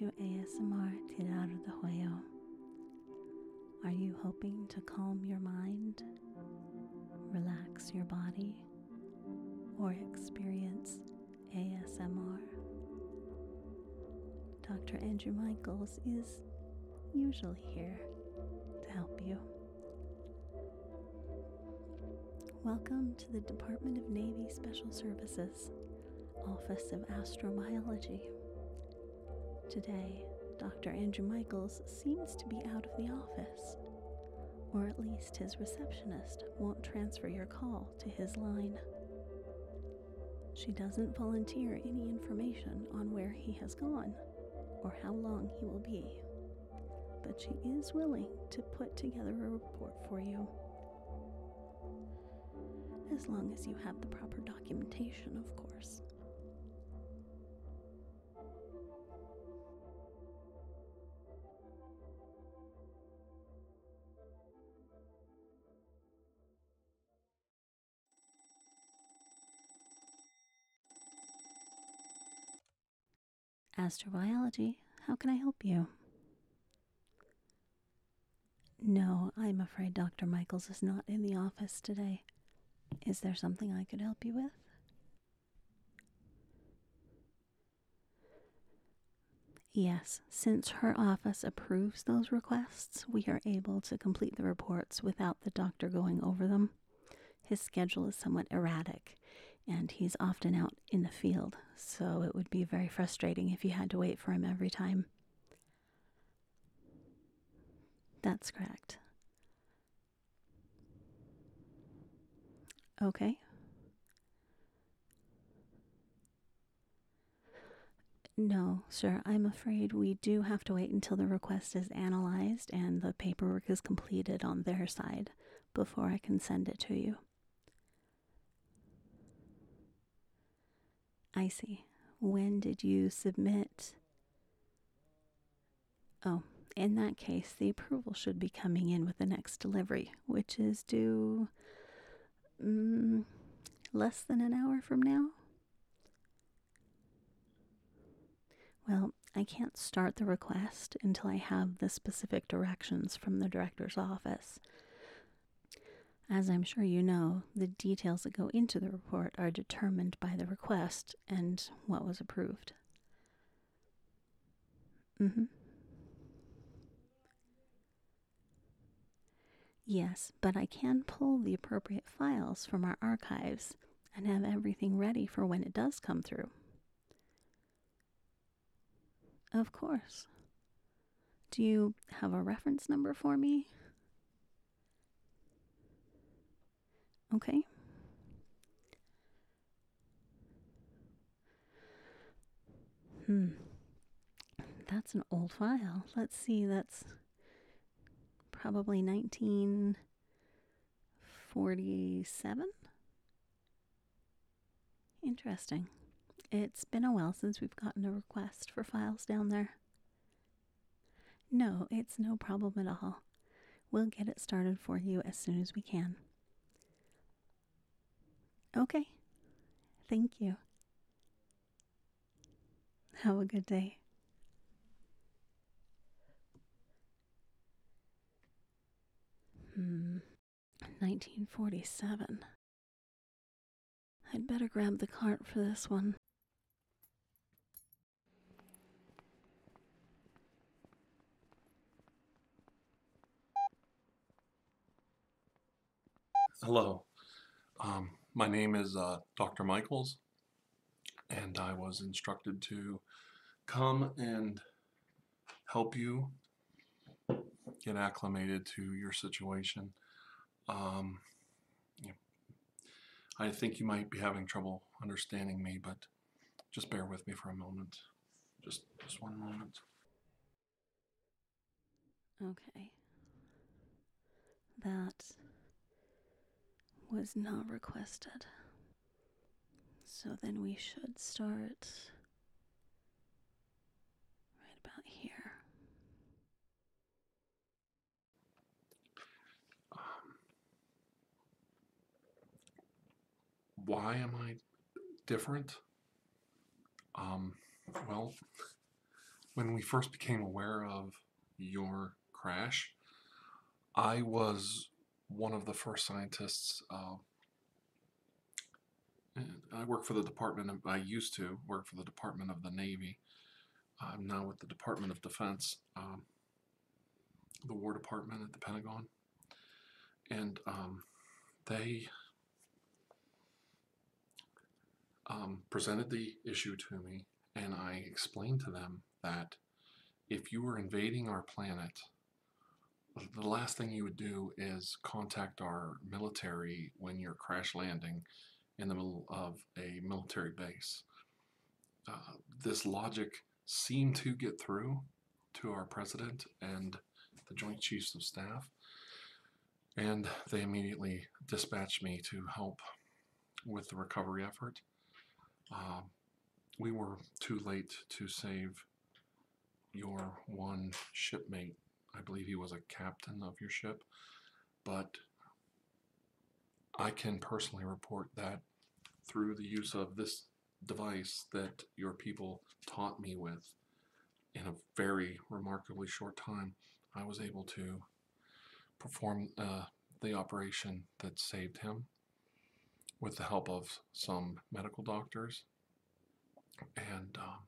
to ASMR Tirado de Juego. Are you hoping to calm your mind, relax your body, or experience ASMR? Dr. Andrew Michaels is usually here to help you. Welcome to the Department of Navy Special Services, Office of Astrobiology. Today, Dr. Andrew Michaels seems to be out of the office, or at least his receptionist won't transfer your call to his line. She doesn't volunteer any information on where he has gone or how long he will be, but she is willing to put together a report for you. As long as you have the proper documentation, of course. Astrobiology, how can I help you? No, I'm afraid Dr. Michaels is not in the office today. Is there something I could help you with? Yes, since her office approves those requests, we are able to complete the reports without the doctor going over them. His schedule is somewhat erratic, and he's often out in the field, so it would be very frustrating if you had to wait for him every time. That's correct. Okay. No, sir, I'm afraid we do have to wait until the request is analyzed and the paperwork is completed on their side before I can send it to you. I see. When did you submit? Oh, in that case, the approval should be coming in with the next delivery, which is due mm, less than an hour from now. Well, I can't start the request until I have the specific directions from the director's office. As I'm sure you know, the details that go into the report are determined by the request and what was approved. Mm-hmm. Yes, but I can pull the appropriate files from our archives and have everything ready for when it does come through. Of course. Do you have a reference number for me? Okay. Hmm. That's an old file. Let's see, that's probably 1947. Interesting. It's been a while since we've gotten a request for files down there. No, it's no problem at all. We'll get it started for you as soon as we can. Okay. Thank you. Have a good day. Hmm. 1947. I'd better grab the cart for this one. Hello. Um, my name is uh, Dr. Michaels, and I was instructed to come and help you get acclimated to your situation. Um, I think you might be having trouble understanding me, but just bear with me for a moment. Just, just one moment. Okay. That was not requested. So then we should start right about here. Um, why am I different? Um, well, when we first became aware of your crash, I was one of the first scientists. Uh, I work for the Department of, I used to work for the Department of the Navy. I'm now with the Department of Defense, um, the War Department at the Pentagon. And um, they um, presented the issue to me, and I explained to them that if you were invading our planet, the last thing you would do is contact our military when you're crash landing in the middle of a military base. Uh, this logic seemed to get through to our president and the Joint Chiefs of Staff, and they immediately dispatched me to help with the recovery effort. Uh, we were too late to save your one shipmate. I believe he was a captain of your ship, but I can personally report that through the use of this device that your people taught me with in a very remarkably short time, I was able to perform uh, the operation that saved him with the help of some medical doctors. And um,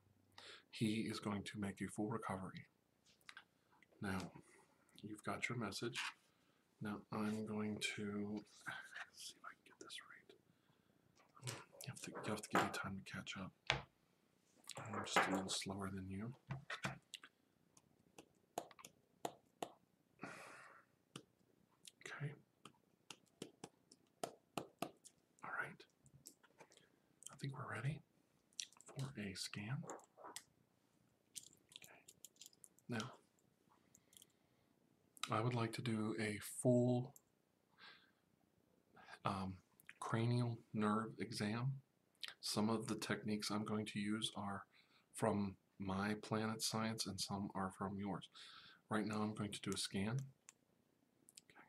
he is going to make a full recovery. Now, you've got your message. Now, I'm going to see if I can get this right. You have to, you have to give me time to catch up. I'm just a little slower than you. Okay. All right. I think we're ready for a scan. Okay. Now, I would like to do a full um, cranial nerve exam. Some of the techniques I'm going to use are from my planet science and some are from yours. Right now I'm going to do a scan. Okay.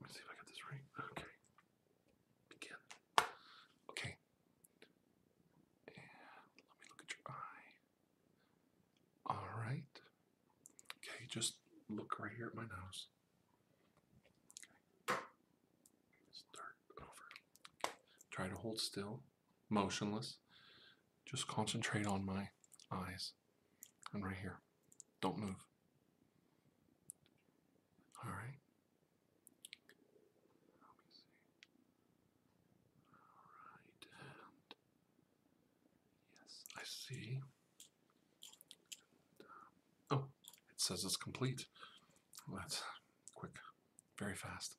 Let me see if I got this right. Okay. Begin. Okay. And let me look at your eye. All right. Okay, just look right here at my nose. Okay. Start over. Try to hold still, motionless. Just concentrate on my eyes. And right here. Don't move. All right. Yes, I see. Uh, oh, it says it's complete. Well, that's quick, very fast.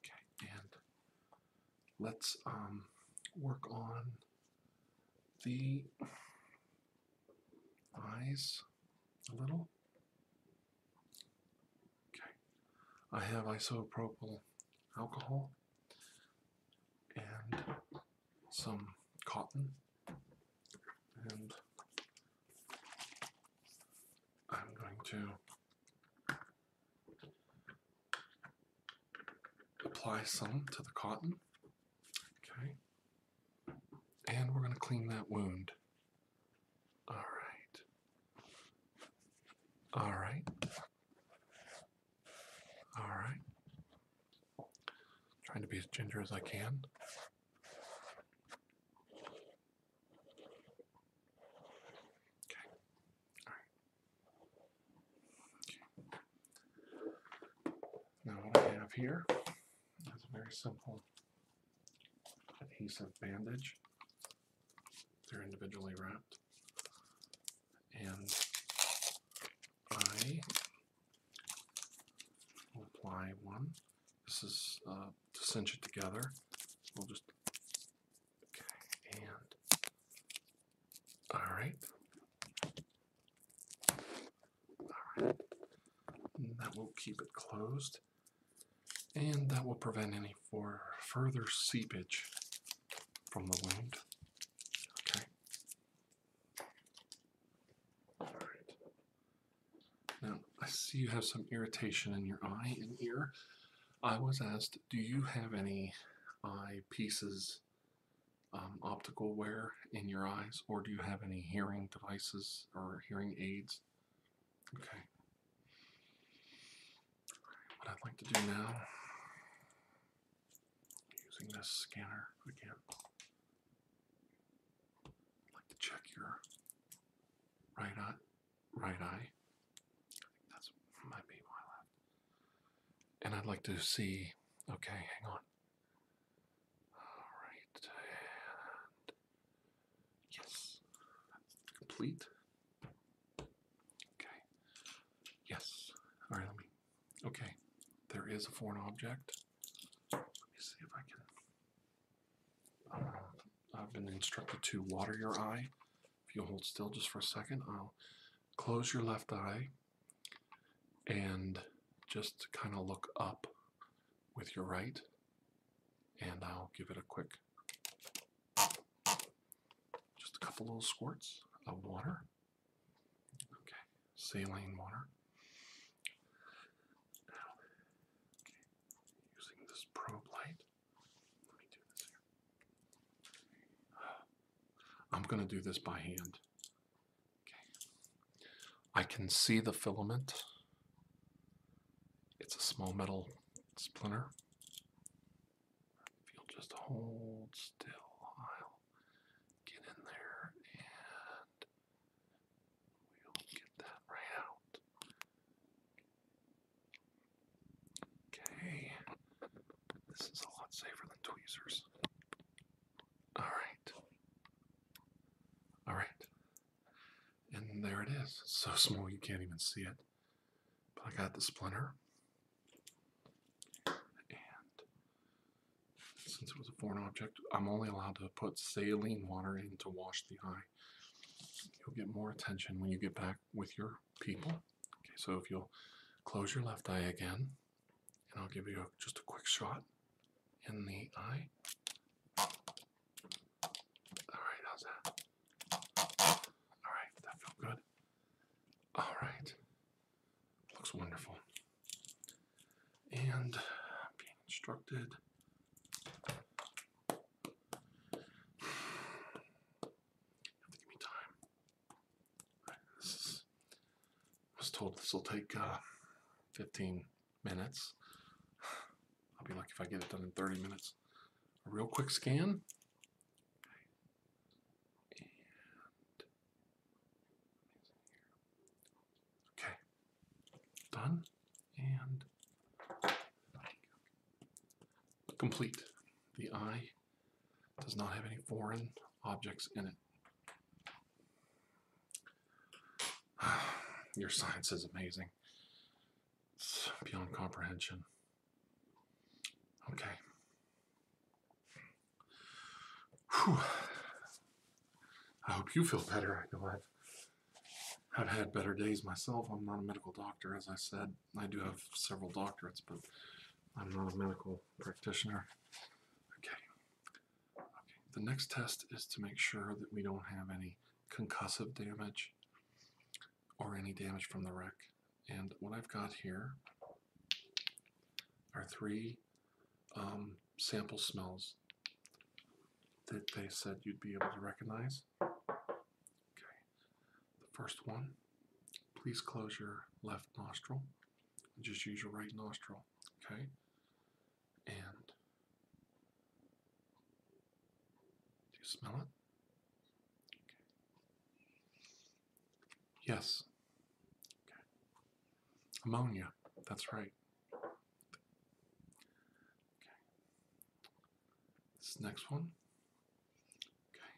Okay, and let's um, work on the eyes a little. Okay, I have isopropyl alcohol and some cotton and I'm going to apply some to the cotton. Okay. And we're going to clean that wound. All right. All right. All right. Trying to be as ginger as I can. Okay. All right. Okay. Now what I have here very simple adhesive bandage. They're individually wrapped. And I will apply one. This is uh, to cinch it together. We'll just, okay, and, all right. All right. And that will keep it closed. And that will prevent any for further seepage from the wound. Okay. All right. Now, I see you have some irritation in your eye and ear. I was asked, do you have any eye pieces um, optical wear in your eyes, or do you have any hearing devices or hearing aids? Okay. What I'd like to do now, using this scanner again, I'd like to check your right eye. Right eye. I think that's might be my left. And I'd like to see. Okay, hang on. All right. And yes, that's complete. Okay. Yes. All right. Let me. Okay. There is a foreign object. Let me see if I can. I've been instructed to water your eye. If you hold still just for a second, I'll close your left eye and just kind of look up with your right, and I'll give it a quick, just a couple little squirts of water. Okay, saline water. Now, okay, using this probe light. Let me do this here. I'm going to do this by hand. Okay. I can see the filament. It's a small metal splinter. If you'll just hold still, I'll get in there and we'll get that right out. Okay. This is a lot safer than tweezers. All right. All right. And there it is. It's so small you can't even see it. But I got the splinter. And since it was a foreign object, I'm only allowed to put saline water in to wash the eye. You'll get more attention when you get back with your people. Okay, so if you'll close your left eye again, and I'll give you a, just a quick shot in the eye. All right, how's that? All right, that felt good. All right, looks wonderful. And You have to give me time. Right, This is, I was told this will take uh, 15 minutes. I'll be lucky if I get it done in 30 minutes. A real quick scan. Okay. Done and complete. The eye does not have any foreign objects in it. Your science is amazing. It's beyond comprehension. Okay. Whew. I hope you feel better. I know I've I've had better days myself. I'm not a medical doctor, as I said. I do have several doctorates, but I'm not a medical practitioner. Okay. Okay. The next test is to make sure that we don't have any concussive damage or any damage from the wreck. And what I've got here are three um, sample smells that they said you'd be able to recognize. Okay. The first one, please close your left nostril just use your right nostril. Okay. And do you smell it? Okay. Yes. Okay. Ammonia. That's right. Okay. This next one. Okay.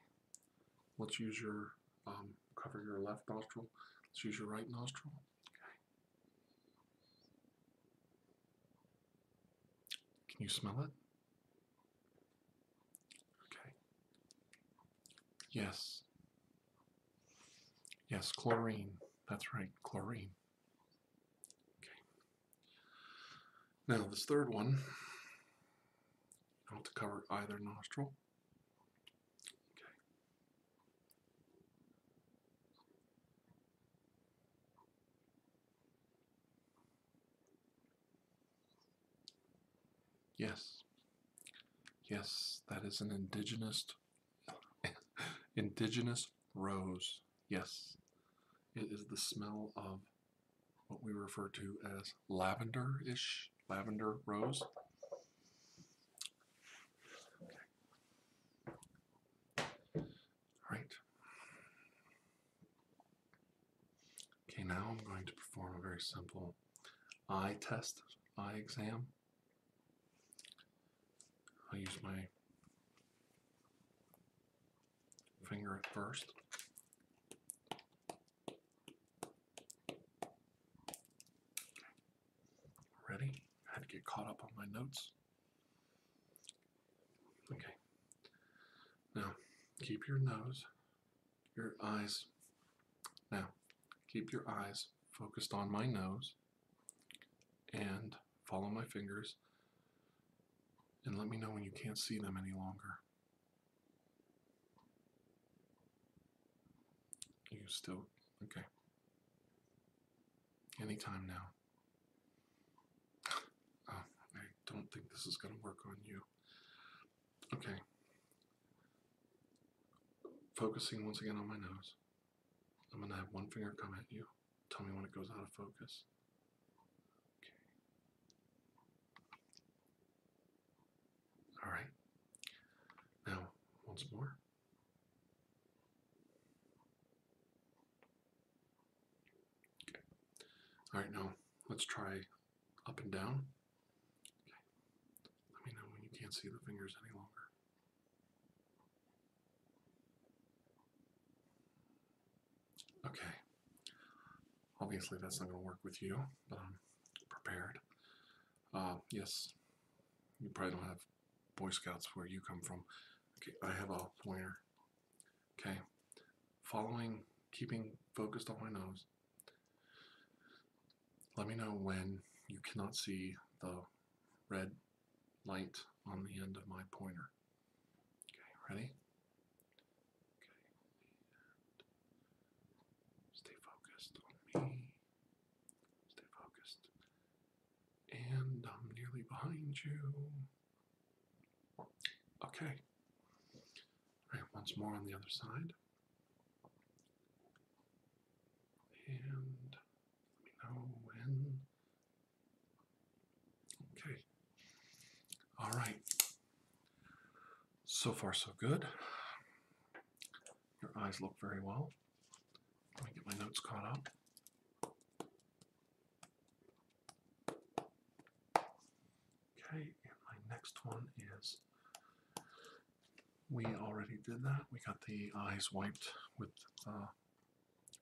Let's use your um, cover your left nostril. Let's use your right nostril. Okay. Can you smell it? Yes. Yes, chlorine. That's right, chlorine. Okay. Now, this third one, want to cover either nostril. Okay. Yes. Yes, that is an indigenous Indigenous rose. Yes, it is the smell of what we refer to as lavender ish, lavender rose. Okay. Right. Okay, now I'm going to perform a very simple eye test, eye exam. I'll use my finger at first. Ready? I had to get caught up on my notes. Okay. Now, keep your nose, your eyes. Now, keep your eyes focused on my nose and follow my fingers and let me know when you can't see them any longer. You still, okay. Anytime now. Oh, I don't think this is going to work on you. Okay. Focusing once again on my nose. I'm going to have one finger come at you. Tell me when it goes out of focus. Okay. All right. Now, once more. All right, now let's try up and down. Okay. Let me know when you can't see the fingers any longer. Okay. Obviously, that's not going to work with you, but I'm prepared. Uh, yes, you probably don't have Boy Scouts where you come from. Okay, I have a pointer. Okay, following, keeping focused on my nose. Let me know when you cannot see the red light on the end of my pointer. Okay, ready? Okay, and stay focused on me. Stay focused. And I'm nearly behind you. Okay. All right, once more on the other side. And let me know when. Okay. All right. So far, so good. Your eyes look very well. Let me get my notes caught up. Okay, and my next one is we already did that. We got the eyes wiped with uh,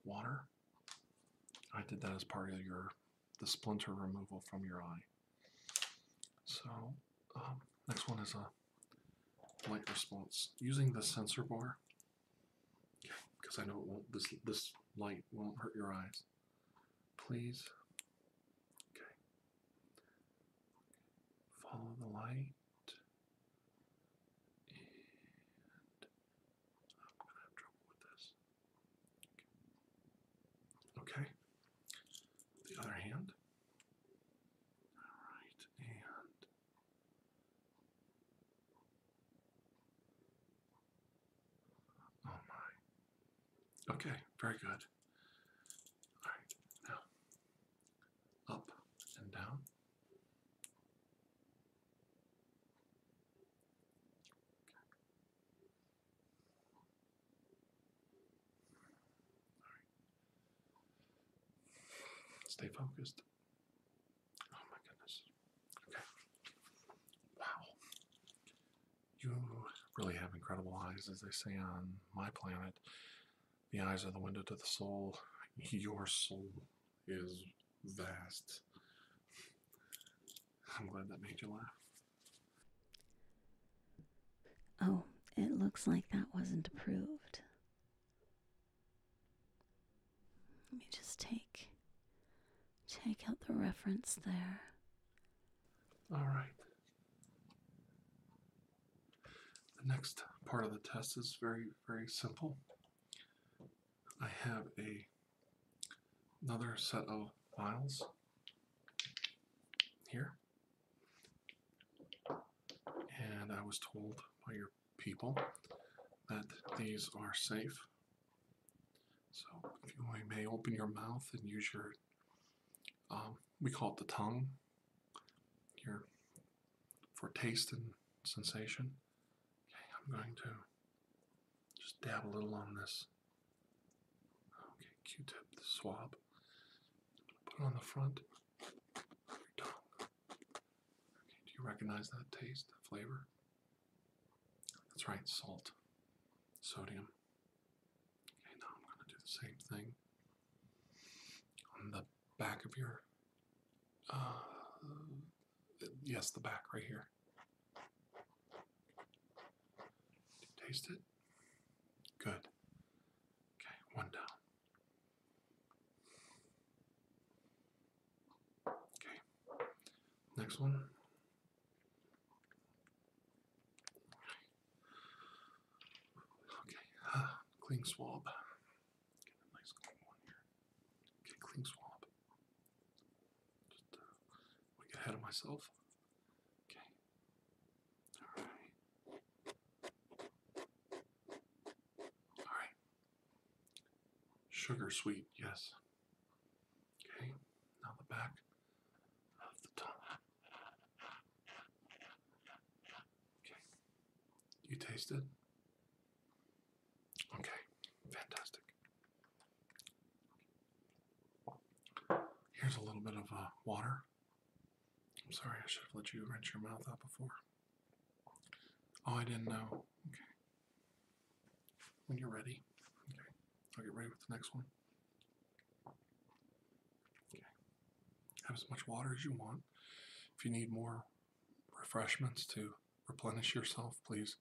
water. I did that as part of your the splinter removal from your eye. So um, next one is a light response using the sensor bar because I know it won't this this light won't hurt your eyes. Please. Okay. Follow the light. And I'm gonna have trouble with this. Okay. okay. The other hand. Alright, and oh my. Okay, very good. All right, now up and down. All right. Stay focused. Oh my goodness. Okay. Wow. You really have incredible eyes, as they say on my planet. The eyes are the window to the soul. Your soul is vast. I'm glad that made you laugh. Oh, it looks like that wasn't approved. Let me just take take out the reference there. All right. The next part of the test is very, very simple. I have a another set of files here. And I was told by your people that these are safe. So if you may open your mouth and use your, um, we call it the tongue, your for taste and sensation. Okay, I'm going to just dab a little on this. Q-tip, the swab. Put it on the front of your tongue. Okay, do you recognize that taste, that flavor? That's right, salt, sodium. Okay, now I'm going to do the same thing on the back of your, uh, yes, the back right here. Taste it. Good. Okay, one down. Okay. Next one. Okay. ah, clean swab. Get a nice clean one here. Okay, clean swab. Just uh, get ahead of myself. Okay. All right. All right. Sugar sweet, yes. Okay. Now the back of the tongue. Okay. Okay. Fantastic. Here's a little bit of uh, water. I'm sorry, I should have let you rinse your mouth out before. Oh, I didn't know. Okay. When you're ready. Okay. I'll get ready with the next one. Okay. Have as much water as you want. If you need more refreshments to replenish yourself, please,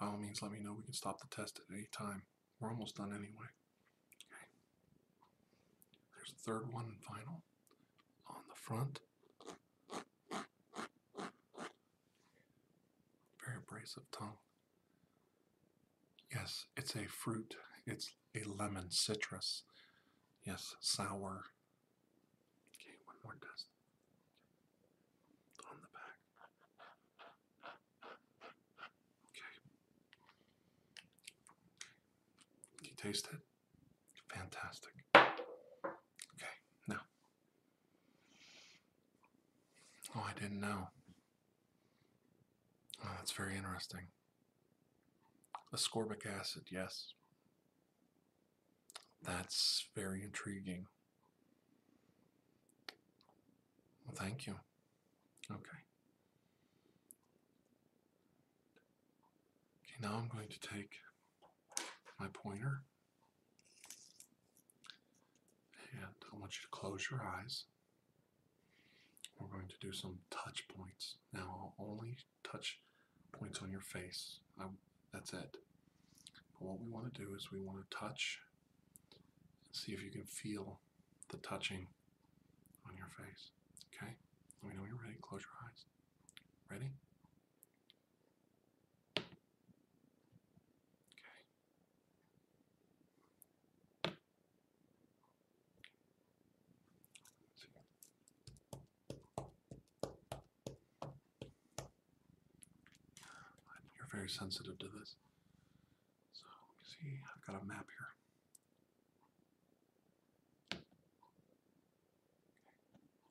by all means, let me know. We can stop the test at any time. We're almost done anyway. Okay. There's a third one and final on the front. Very abrasive tongue. Yes, it's a fruit. It's a lemon citrus. Yes, sour. Okay, one more test. On the back. Okay. Do you taste it? Fantastic. Okay, now. Oh, I didn't know. Oh, that's very interesting. Ascorbic acid, yes. That's very intriguing. Well, thank you. Okay. Okay, now I'm going to take my pointer and I want you to close your eyes. We're going to do some touch points. Now, I'll only touch points on your face. I, that's it. But what we want to do is we want to touch and see if you can feel the touching on your face. Okay? Let me know you're ready. Close your eyes. Ready? Sensitive to this. So let me see. I've got a map here.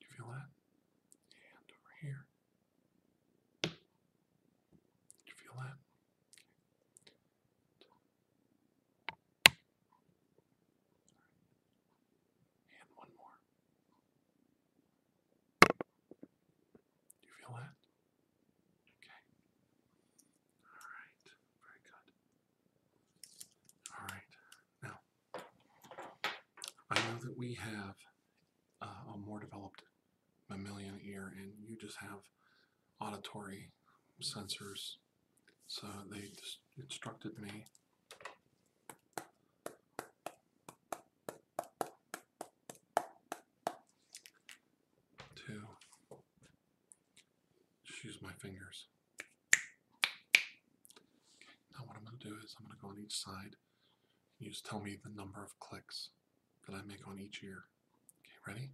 You feel that? And over here. You feel that? And one more. You feel that? Okay. All right. Very good. All right. Now, I know that we have uh, a more developed mammalian ear, and you just have auditory sensors. So they just instructed me to use my fingers. Okay, now what I'm going to do is I'm going to go on each side. You just tell me the number of clicks that I make on each ear. Okay, ready?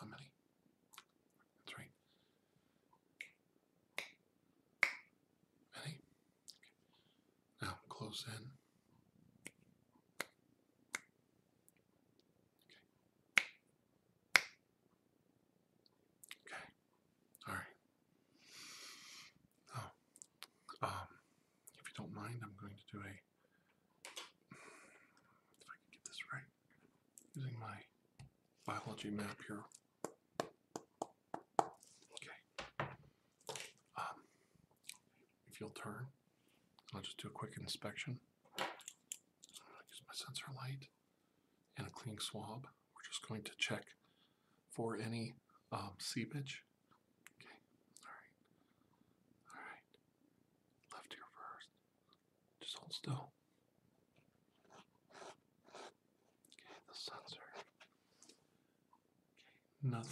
How many? That's right. close in. Okay. All right. Oh, um, if you don't mind, I'm going to do a. If I can get this right, using my biology map here. Okay. Um, if you'll turn, I'll just do a quick inspection. I'll use my sensor light and a clean swab. We're just going to check for any um, seepage. Okay, all right, all right. Left ear first. Just hold still. Okay, the sensor.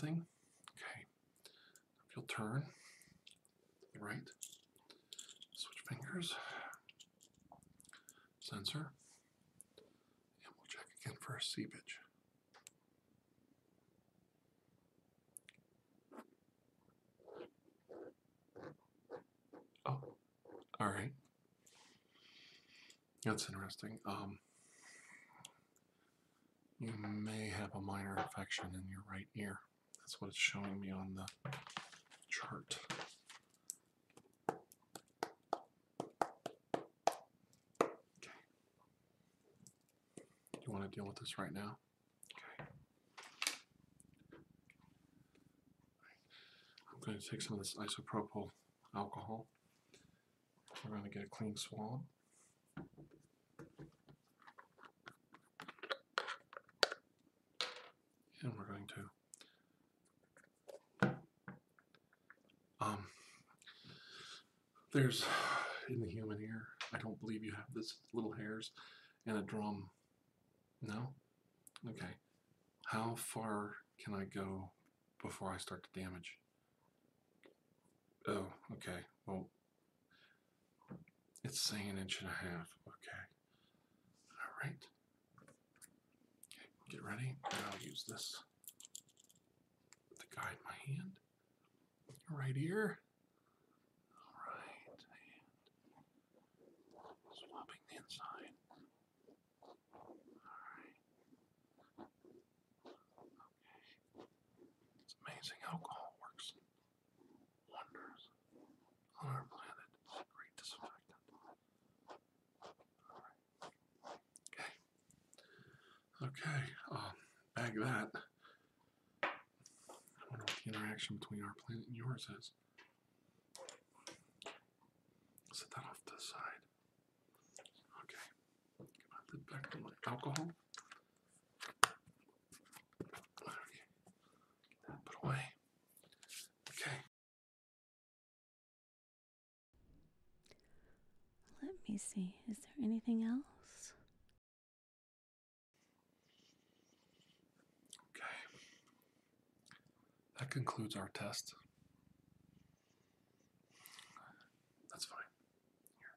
Okay, if you'll turn, to the right, switch fingers, sensor, and we'll check again for seepage. Oh, all right. That's interesting. Um, you may have a minor infection in your right ear. That's what it's showing me on the chart. Okay. You want to deal with this right now? Okay. I'm going to take some of this isopropyl alcohol. We're going to get a clean swab. And we're going to. Um, there's in the human ear, I don't believe you have this little hairs and a drum. No? Okay. How far can I go before I start to damage? Oh, okay. Well, it's saying an inch and a half. Okay. All right. Okay, get ready. I'll use this to guide my hand. Right ear. All right. Hand. Swabbing the. All right. Okay. It's amazing. Alcohol works wonders on our planet. It's a great disinfectant. Alright. Okay. Okay. Um, bag that. I wonder what the interaction between our planet and yours is. Set that off to the side. Okay. Get my back on my alcohol. Okay. Put away. Okay. Let me see. Is there anything else? Okay. That concludes our test. That's fine. Here.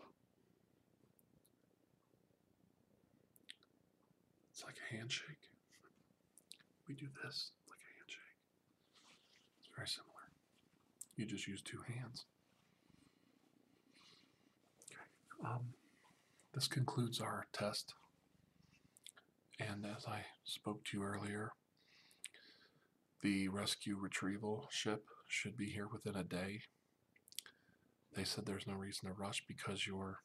Okay. It's like a handshake. We do this like a handshake. It's very similar. You just use two hands. Okay. Um, this concludes our test. And as I spoke to you earlier, the rescue retrieval ship should be here within a day. They said there's no reason to rush because your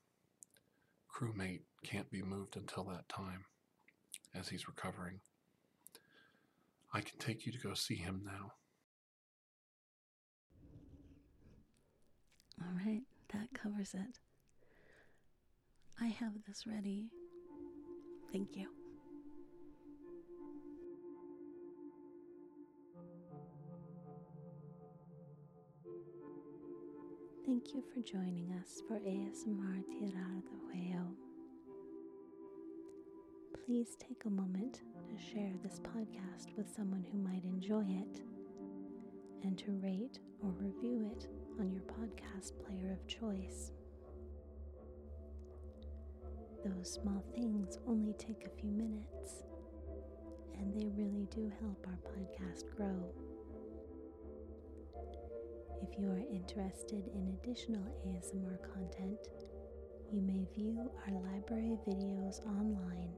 crewmate can't be moved until that time as he's recovering. I can take you to go see him now. All right, that covers it. I have this ready. Thank you. Thank you for joining us for ASMR Tirar the Huevo. Please take a moment to share this podcast with someone who might enjoy it and to rate or review it on your podcast player of choice. Those small things only take a few minutes, and they really do help our podcast grow. If you are interested in additional ASMR content, you may view our library videos online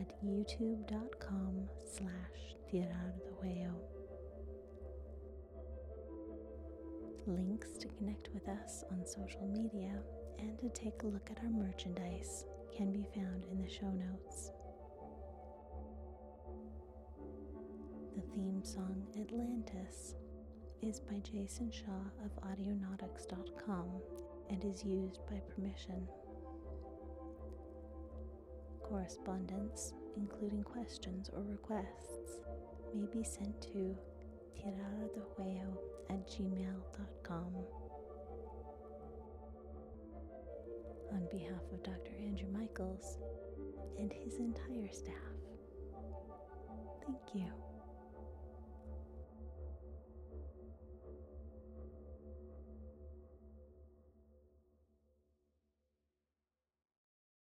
at youtube.com slash tirar de huello. Links to connect with us on social media and to take a look at our merchandise can be found in the show notes. The theme song Atlantis is by Jason Shaw of Audionautix.com and is used by permission. Correspondence, including questions or requests, may be sent to tirardehuello at gmail.com. On behalf of Dr. Andrew Michaels and his entire staff, thank you.